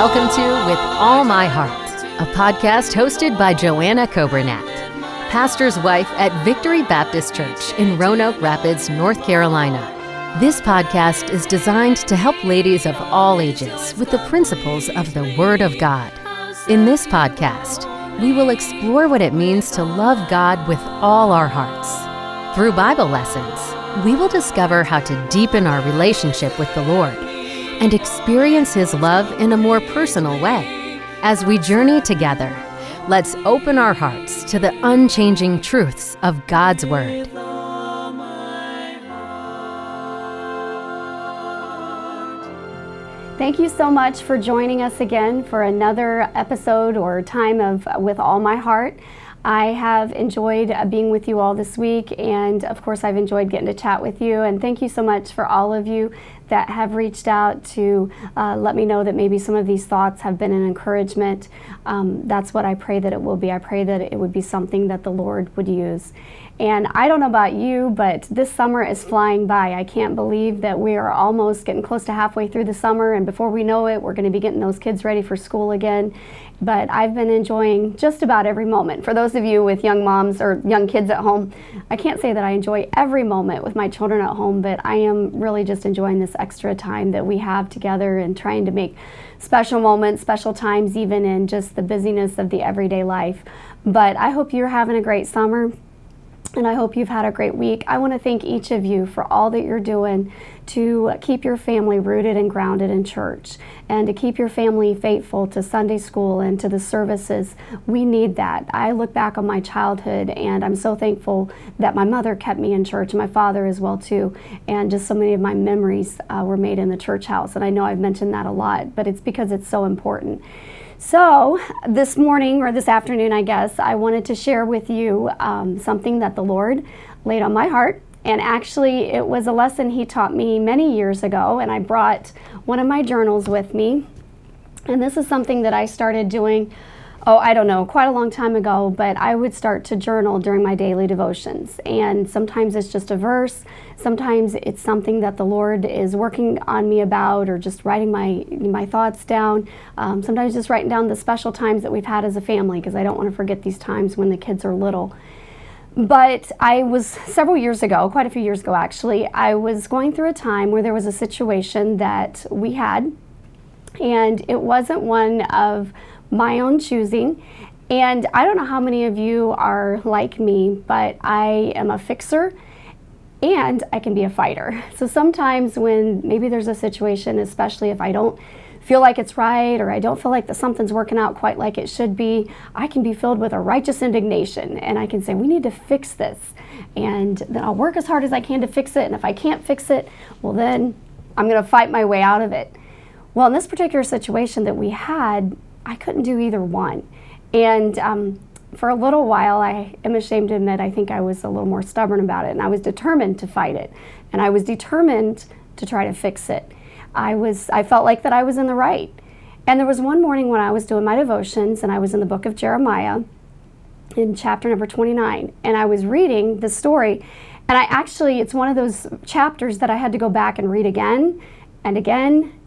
welcome to With All My Heart, a podcast hosted by Joanna Coburnett, pastor's wife at Victory Baptist Church in Roanoke Rapids, North Carolina. This podcast is designed to help ladies of all ages with the principles of the Word of God. In this podcast, we will explore what it means to love God with all our hearts. Through Bible lessons, we will discover how to deepen our relationship with the Lord and experience His love in a more personal way. As we journey together, let's open our hearts to the unchanging truths of God's Word. Thank you so much for joining us again for another episode or time of With All My Heart. I have enjoyed uh, being with you all this week, and of course, I've enjoyed getting to chat with you. And thank you so much for all of you that have reached out to uh, let me know that maybe some of these thoughts have been an encouragement. Um, that's what I pray that it will be. I pray that it would be something that the Lord would use. And I don't know about you, but this summer is flying by. I can't believe that we are almost getting close to halfway through the summer, and before we know it, we're going to be getting those kids ready for school again. But I've been enjoying just about every moment. For those of you with young moms or young kids at home, I can't say that I enjoy every moment with my children at home, but I am really just enjoying this extra time that we have together and trying to make special moments, special times, even in just the busyness of the everyday life. But I hope you're having a great summer and I hope you've had a great week. I want to thank each of you for all that you're doing to keep your family rooted and grounded in church and to keep your family faithful to Sunday school and to the services. We need that. I look back on my childhood and I'm so thankful that my mother kept me in church, and my father as well too. And just so many of my memories uh, were made in the church house. And I know I've mentioned that a lot, but it's because it's so important. So, this morning or this afternoon, I guess, I wanted to share with you um, something that the Lord laid on my heart. And actually, it was a lesson He taught me many years ago, and I brought one of my journals with me. And this is something that I started doing oh, I don't know, quite a long time ago, but I would start to journal during my daily devotions. And sometimes it's just a verse, sometimes it's something that the Lord is working on me about, or just writing my, my thoughts down. Um, sometimes just writing down the special times that we've had as a family, because I don't want to forget these times when the kids are little. But I was several years ago, quite a few years ago actually, I was going through a time where there was a situation that we had, and it wasn't one of my own choosing. And I don't know how many of you are like me, but I am a fixer and I can be a fighter. So sometimes when maybe there's a situation, especially if I don't feel like it's right or I don't feel like that something's working out quite like it should be, I can be filled with a righteous indignation and I can say, we need to fix this. And then I'll work as hard as I can to fix it. And if I can't fix it, well, then I'm going to fight my way out of it. Well, in this particular situation that we had, I couldn't do either one. And um, for a little while, I am ashamed to admit, I think I was a little more stubborn about it, and I was determined to fight it, and I was determined to try to fix it. I was, I felt like that I was in the right. And there was one morning when I was doing my devotions, and I was in the book of Jeremiah, in chapter number 29, and I was reading the story, and I actually, it's one of those chapters that I had to go back and read again and again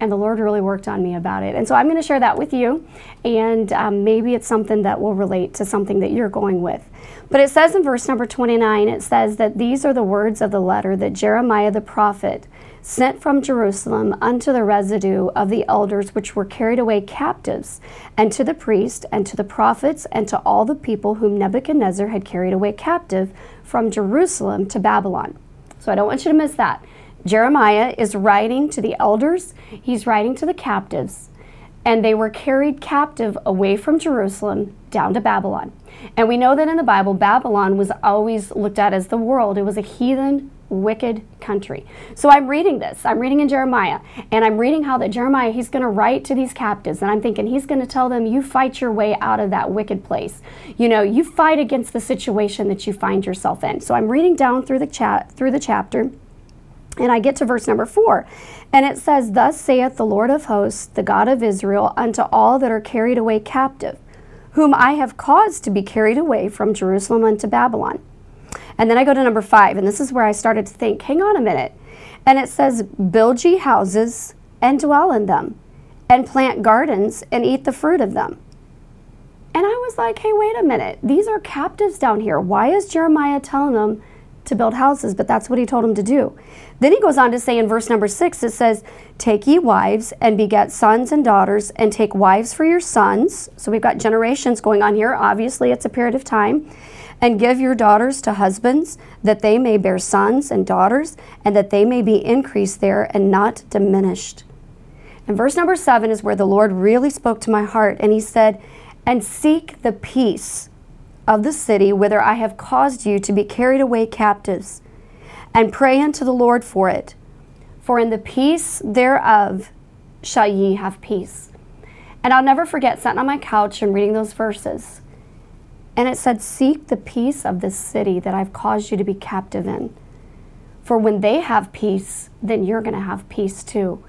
and the Lord really worked on me about it. And so I'm going to share that with you, and um, maybe it's something that will relate to something that you're going with. But it says in verse number 29, it says that these are the words of the letter that Jeremiah the prophet sent from Jerusalem unto the residue of the elders which were carried away captives, and to the priest, and to the prophets, and to all the people whom Nebuchadnezzar had carried away captive from Jerusalem to Babylon. So I don't want you to miss that. Jeremiah is writing to the elders, he's writing to the captives, and they were carried captive away from Jerusalem down to Babylon. And we know that in the Bible, Babylon was always looked at as the world, it was a heathen, wicked country. So I'm reading this. I'm reading in Jeremiah, and I'm reading how that Jeremiah, he's going to write to these captives, and I'm thinking he's going to tell them, you fight your way out of that wicked place. You know, you fight against the situation that you find yourself in. So I'm reading down through the chat through the chapter. And I get to verse number four, and it says, Thus saith the Lord of hosts, the God of Israel, unto all that are carried away captive, whom I have caused to be carried away from Jerusalem unto Babylon. And then I go to number five, and this is where I started to think, hang on a minute. And it says, Build ye houses and dwell in them, and plant gardens and eat the fruit of them. And I was like, hey, wait a minute. These are captives down here. Why is Jeremiah telling them to build houses? But that's what he told them to do. Then he goes on to say in verse number six, it says, Take ye wives and beget sons and daughters, and take wives for your sons. So we've got generations going on here. Obviously, it's a period of time. And give your daughters to husbands, that they may bear sons and daughters, and that they may be increased there and not diminished. And verse number seven is where the Lord really spoke to my heart, and he said, and seek the peace of the city whither I have caused you to be carried away captives, and pray unto the Lord for it. For in the peace thereof shall ye have peace. And I'll never forget sitting on my couch and reading those verses. And it said, Seek the peace of this city that I've caused you to be captive in. For when they have peace, then you're going to have peace too.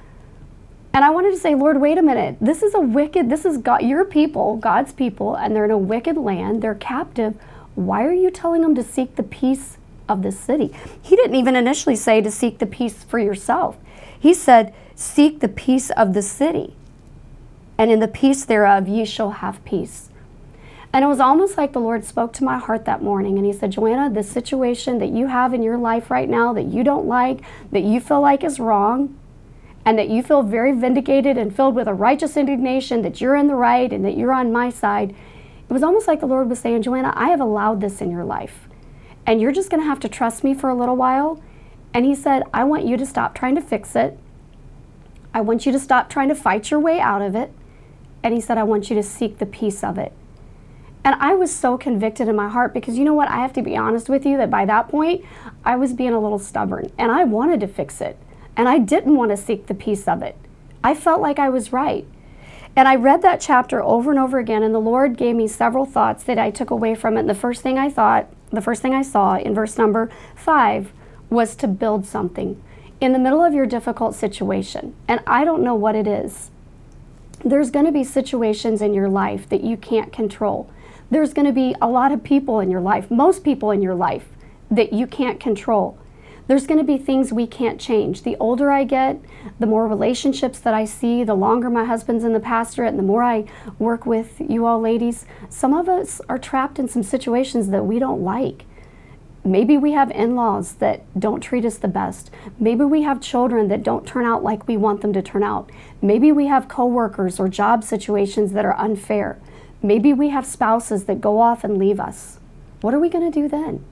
And I wanted to say, Lord, wait a minute. This is a wicked, this is God, your people, God's people, and they're in a wicked land. They're captive. Why are you telling them to seek the peace of the city? He didn't even initially say to seek the peace for yourself. He said, Seek the peace of the city, and in the peace thereof ye shall have peace. And it was almost like the Lord spoke to my heart that morning and He said, Joanna, the situation that you have in your life right now that you don't like, that you feel like is wrong, and that you feel very vindicated and filled with a righteous indignation that you're in the right and that you're on my side, it was almost like the Lord was saying, Joanna, I have allowed this in your life. And you're just going to have to trust me for a little while. And He said, I want you to stop trying to fix it. I want you to stop trying to fight your way out of it. And He said, I want you to seek the peace of it. And I was so convicted in my heart because you know what? I have to be honest with you that by that point, I was being a little stubborn and I wanted to fix it. And I didn't want to seek the peace of it. I felt like I was right. And I read that chapter over and over again, and the Lord gave me several thoughts that I took away from it. And the first thing I thought, the first thing I saw in verse number five was to build something in the middle of your difficult situation. And I don't know what it is. There's going to be situations in your life that you can't control. There's going to be a lot of people in your life, most people in your life, that you can't control there's going to be things we can't change. The older I get, the more relationships that I see, the longer my husband's in the pastorate, and the more I work with you all ladies, some of us are trapped in some situations that we don't like. Maybe we have in laws that don't treat us the best. Maybe we have children that don't turn out like we want them to turn out. Maybe we have coworkers or job situations that are unfair. Maybe we have spouses that go off and leave us. What are we going to do then?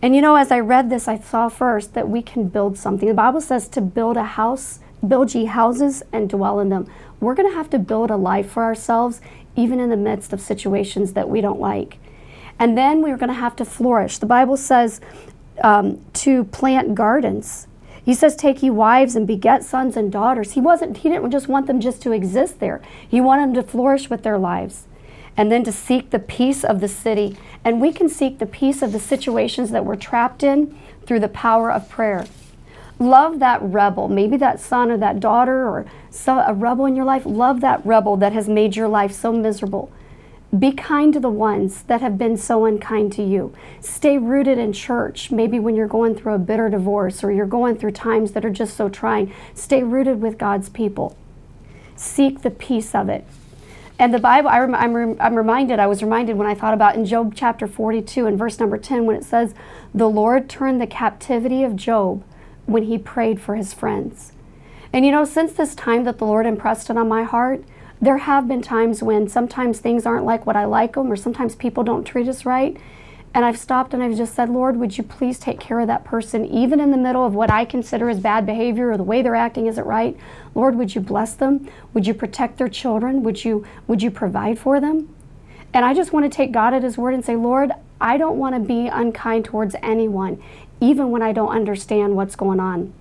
And you know, as I read this, I saw first that we can build something. The Bible says to build a house, build ye houses and dwell in them. We're going to have to build a life for ourselves, even in the midst of situations that we don't like. And then we're going to have to flourish. The Bible says um, to plant gardens. He says, "Take ye wives and beget sons and daughters." He wasn't. He didn't just want them just to exist there. He wanted them to flourish with their lives and then to seek the peace of the city. And we can seek the peace of the situations that we're trapped in through the power of prayer. Love that rebel, maybe that son or that daughter or a rebel in your life. Love that rebel that has made your life so miserable. Be kind to the ones that have been so unkind to you. Stay rooted in church. Maybe when you're going through a bitter divorce or you're going through times that are just so trying, stay rooted with God's people. Seek the peace of it. And the Bible, I am rem, I'm reminded, I was reminded when I thought about in Job chapter 42 and verse number 10 when it says, The Lord turned the captivity of Job when he prayed for his friends. And you know, since this time that the Lord impressed it on my heart, there have been times when sometimes things aren't like what I like them, or sometimes people don't treat us right. And I've stopped and I've just said, Lord, would you please take care of that person, even in the middle of what I consider as bad behavior or the way they're acting isn't right? Lord, would you bless them? Would you protect their children? Would you, would you provide for them? And I just want to take God at His word and say, Lord, I don't want to be unkind towards anyone, even when I don't understand what's going on.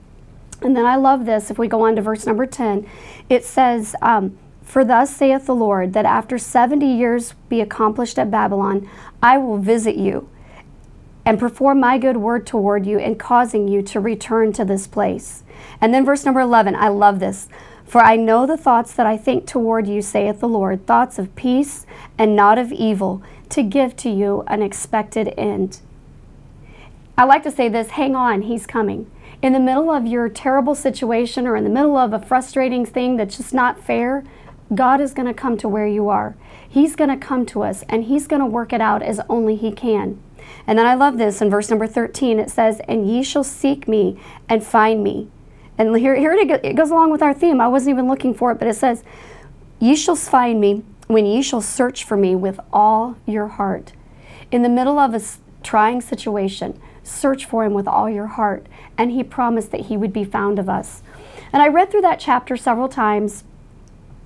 And then I love this. If we go on to verse number 10, it says, um, For thus saith the Lord, that after 70 years be accomplished at Babylon, I will visit you and perform my good word toward you in causing you to return to this place. And then verse number 11, I love this. For I know the thoughts that I think toward you, saith the Lord, thoughts of peace and not of evil, to give to you an expected end. I like to say this hang on, he's coming. In the middle of your terrible situation or in the middle of a frustrating thing that's just not fair, God is going to come to where you are. He's going to come to us and He's going to work it out as only He can. And then I love this in verse number 13. It says, And ye shall seek me and find me. And here, here it goes along with our theme. I wasn't even looking for it, but it says, Ye shall find me when ye shall search for me with all your heart. In the middle of a trying situation, search for him with all your heart. And he promised that he would be found of us. And I read through that chapter several times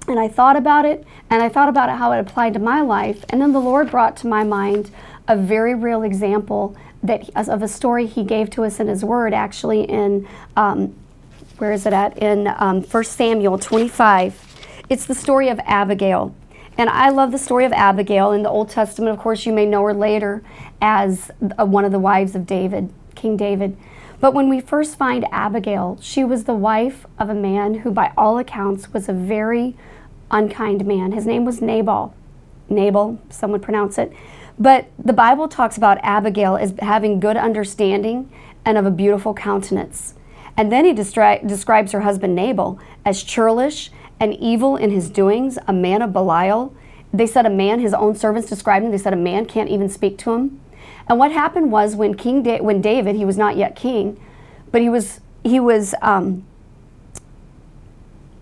and I thought about it and I thought about it how it applied to my life. And then the Lord brought to my mind a very real example that of a story he gave to us in his word actually in um, where is it at? In um, 1 samuel 25 it's the story of abigail. And i love the story of abigail in the old testament. Of course you may know her later as uh, one of the wives of david king david but when we first find abigail she was the wife of a man who by all accounts was a very unkind man his name was nabal nabal some would pronounce it but the Bible talks about Abigail as having good understanding and of a beautiful countenance. And then he describes her husband Nabal as churlish and evil in his doings, a man of Belial. They said a man, his own servants described him, they said a man can't even speak to him. And what happened was when King da- when David, he was not yet king, but he was he was um,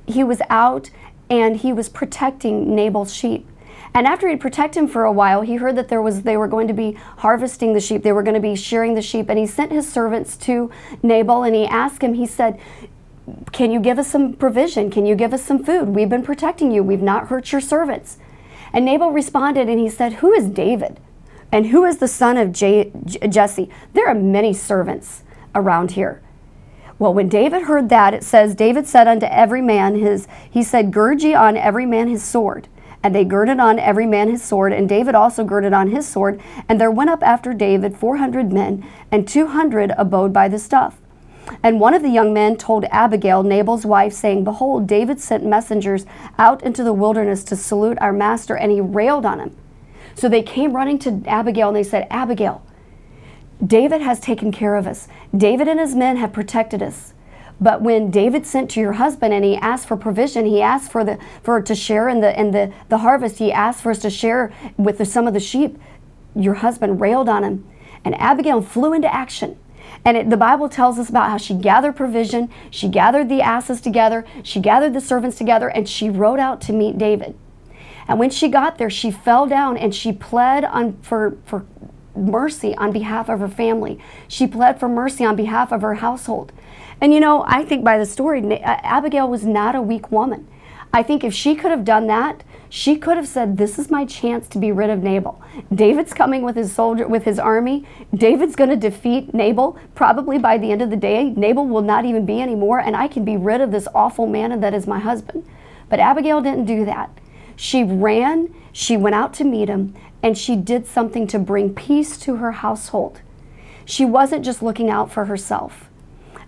he was out and he was protecting Nabal's sheep. And after he'd protect him for a while, he heard that there was they were going to be harvesting the sheep. They were going to be shearing the sheep. And he sent his servants to Nabal and he asked him, he said, Can you give us some provision? Can you give us some food? We've been protecting you. We've not hurt your servants. And Nabal responded and he said, Who is David? And who is the son of J- Jesse? There are many servants around here. Well, when David heard that, it says, David said unto every man his, he said, Gird ye on every man his sword. And they girded on every man his sword, and David also girded on his sword. And there went up after David four hundred men, and two hundred abode by the stuff. And one of the young men told Abigail, Nabal's wife, saying, Behold, David sent messengers out into the wilderness to salute our master, and he railed on him. So they came running to Abigail, and they said, Abigail, David has taken care of us. David and his men have protected us. But when David sent to your husband and he asked for provision, he asked for the for to share in the in the, the harvest, he asked for us to share with the, some of the sheep. Your husband railed on him, and Abigail flew into action. And it, the Bible tells us about how she gathered provision, she gathered the asses together, she gathered the servants together, and she rode out to meet David. And when she got there, she fell down and she pled on, for, for mercy on behalf of her family. She pled for mercy on behalf of her household. And you know, I think by the story, uh, Abigail was not a weak woman. I think if she could have done that, she could have said, "This is my chance to be rid of Nabal." David's coming with his soldier, with his army. David's going to defeat Nabal. Probably by the end of the day, Nabal will not even be anymore, and I can be rid of this awful man, that is my husband. But Abigail didn't do that. She ran. She went out to meet him, and she did something to bring peace to her household. She wasn't just looking out for herself.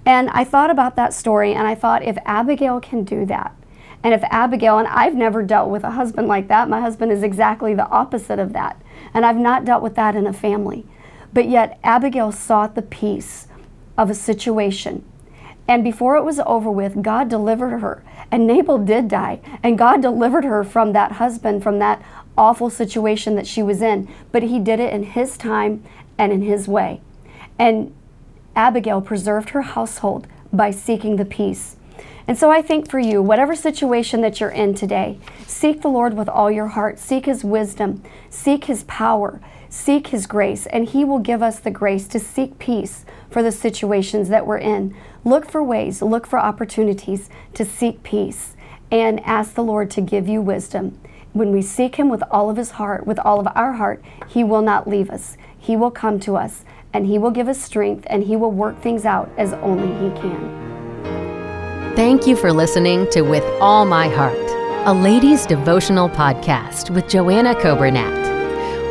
And I thought about that story and I thought if Abigail can do that, and if Abigail, and I've never dealt with a husband like that, my husband is exactly the opposite of that. And I've not dealt with that in a family. But yet, Abigail sought the peace of a situation. And before it was over with, God delivered her. And Nabal did die. And God delivered her from that husband, from that awful situation that she was in. But He did it in His time and in His way. And Abigail preserved her household by seeking the peace. And so I think for you, whatever situation that you're in today, seek the Lord with all your heart, seek His wisdom, seek His power, seek His grace, and He will give us the grace to seek peace for the situations that we're in. Look for ways, look for opportunities to seek peace, and ask the Lord to give you wisdom. When we seek Him with all of His heart, with all of our heart, He will not leave us. He will come to us and He will give us strength and He will work things out as only He can. Thank you for listening to With All My Heart, a ladies' devotional podcast with Joanna Coburnett.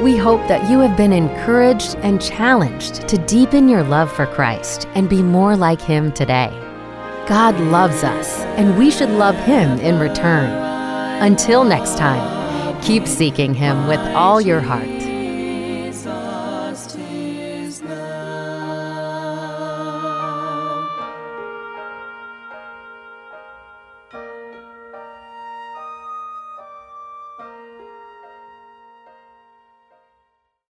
We hope that you have been encouraged and challenged to deepen your love for Christ and be more like Him today. God loves us, and we should love Him in return. Until next time, keep seeking Him with all your heart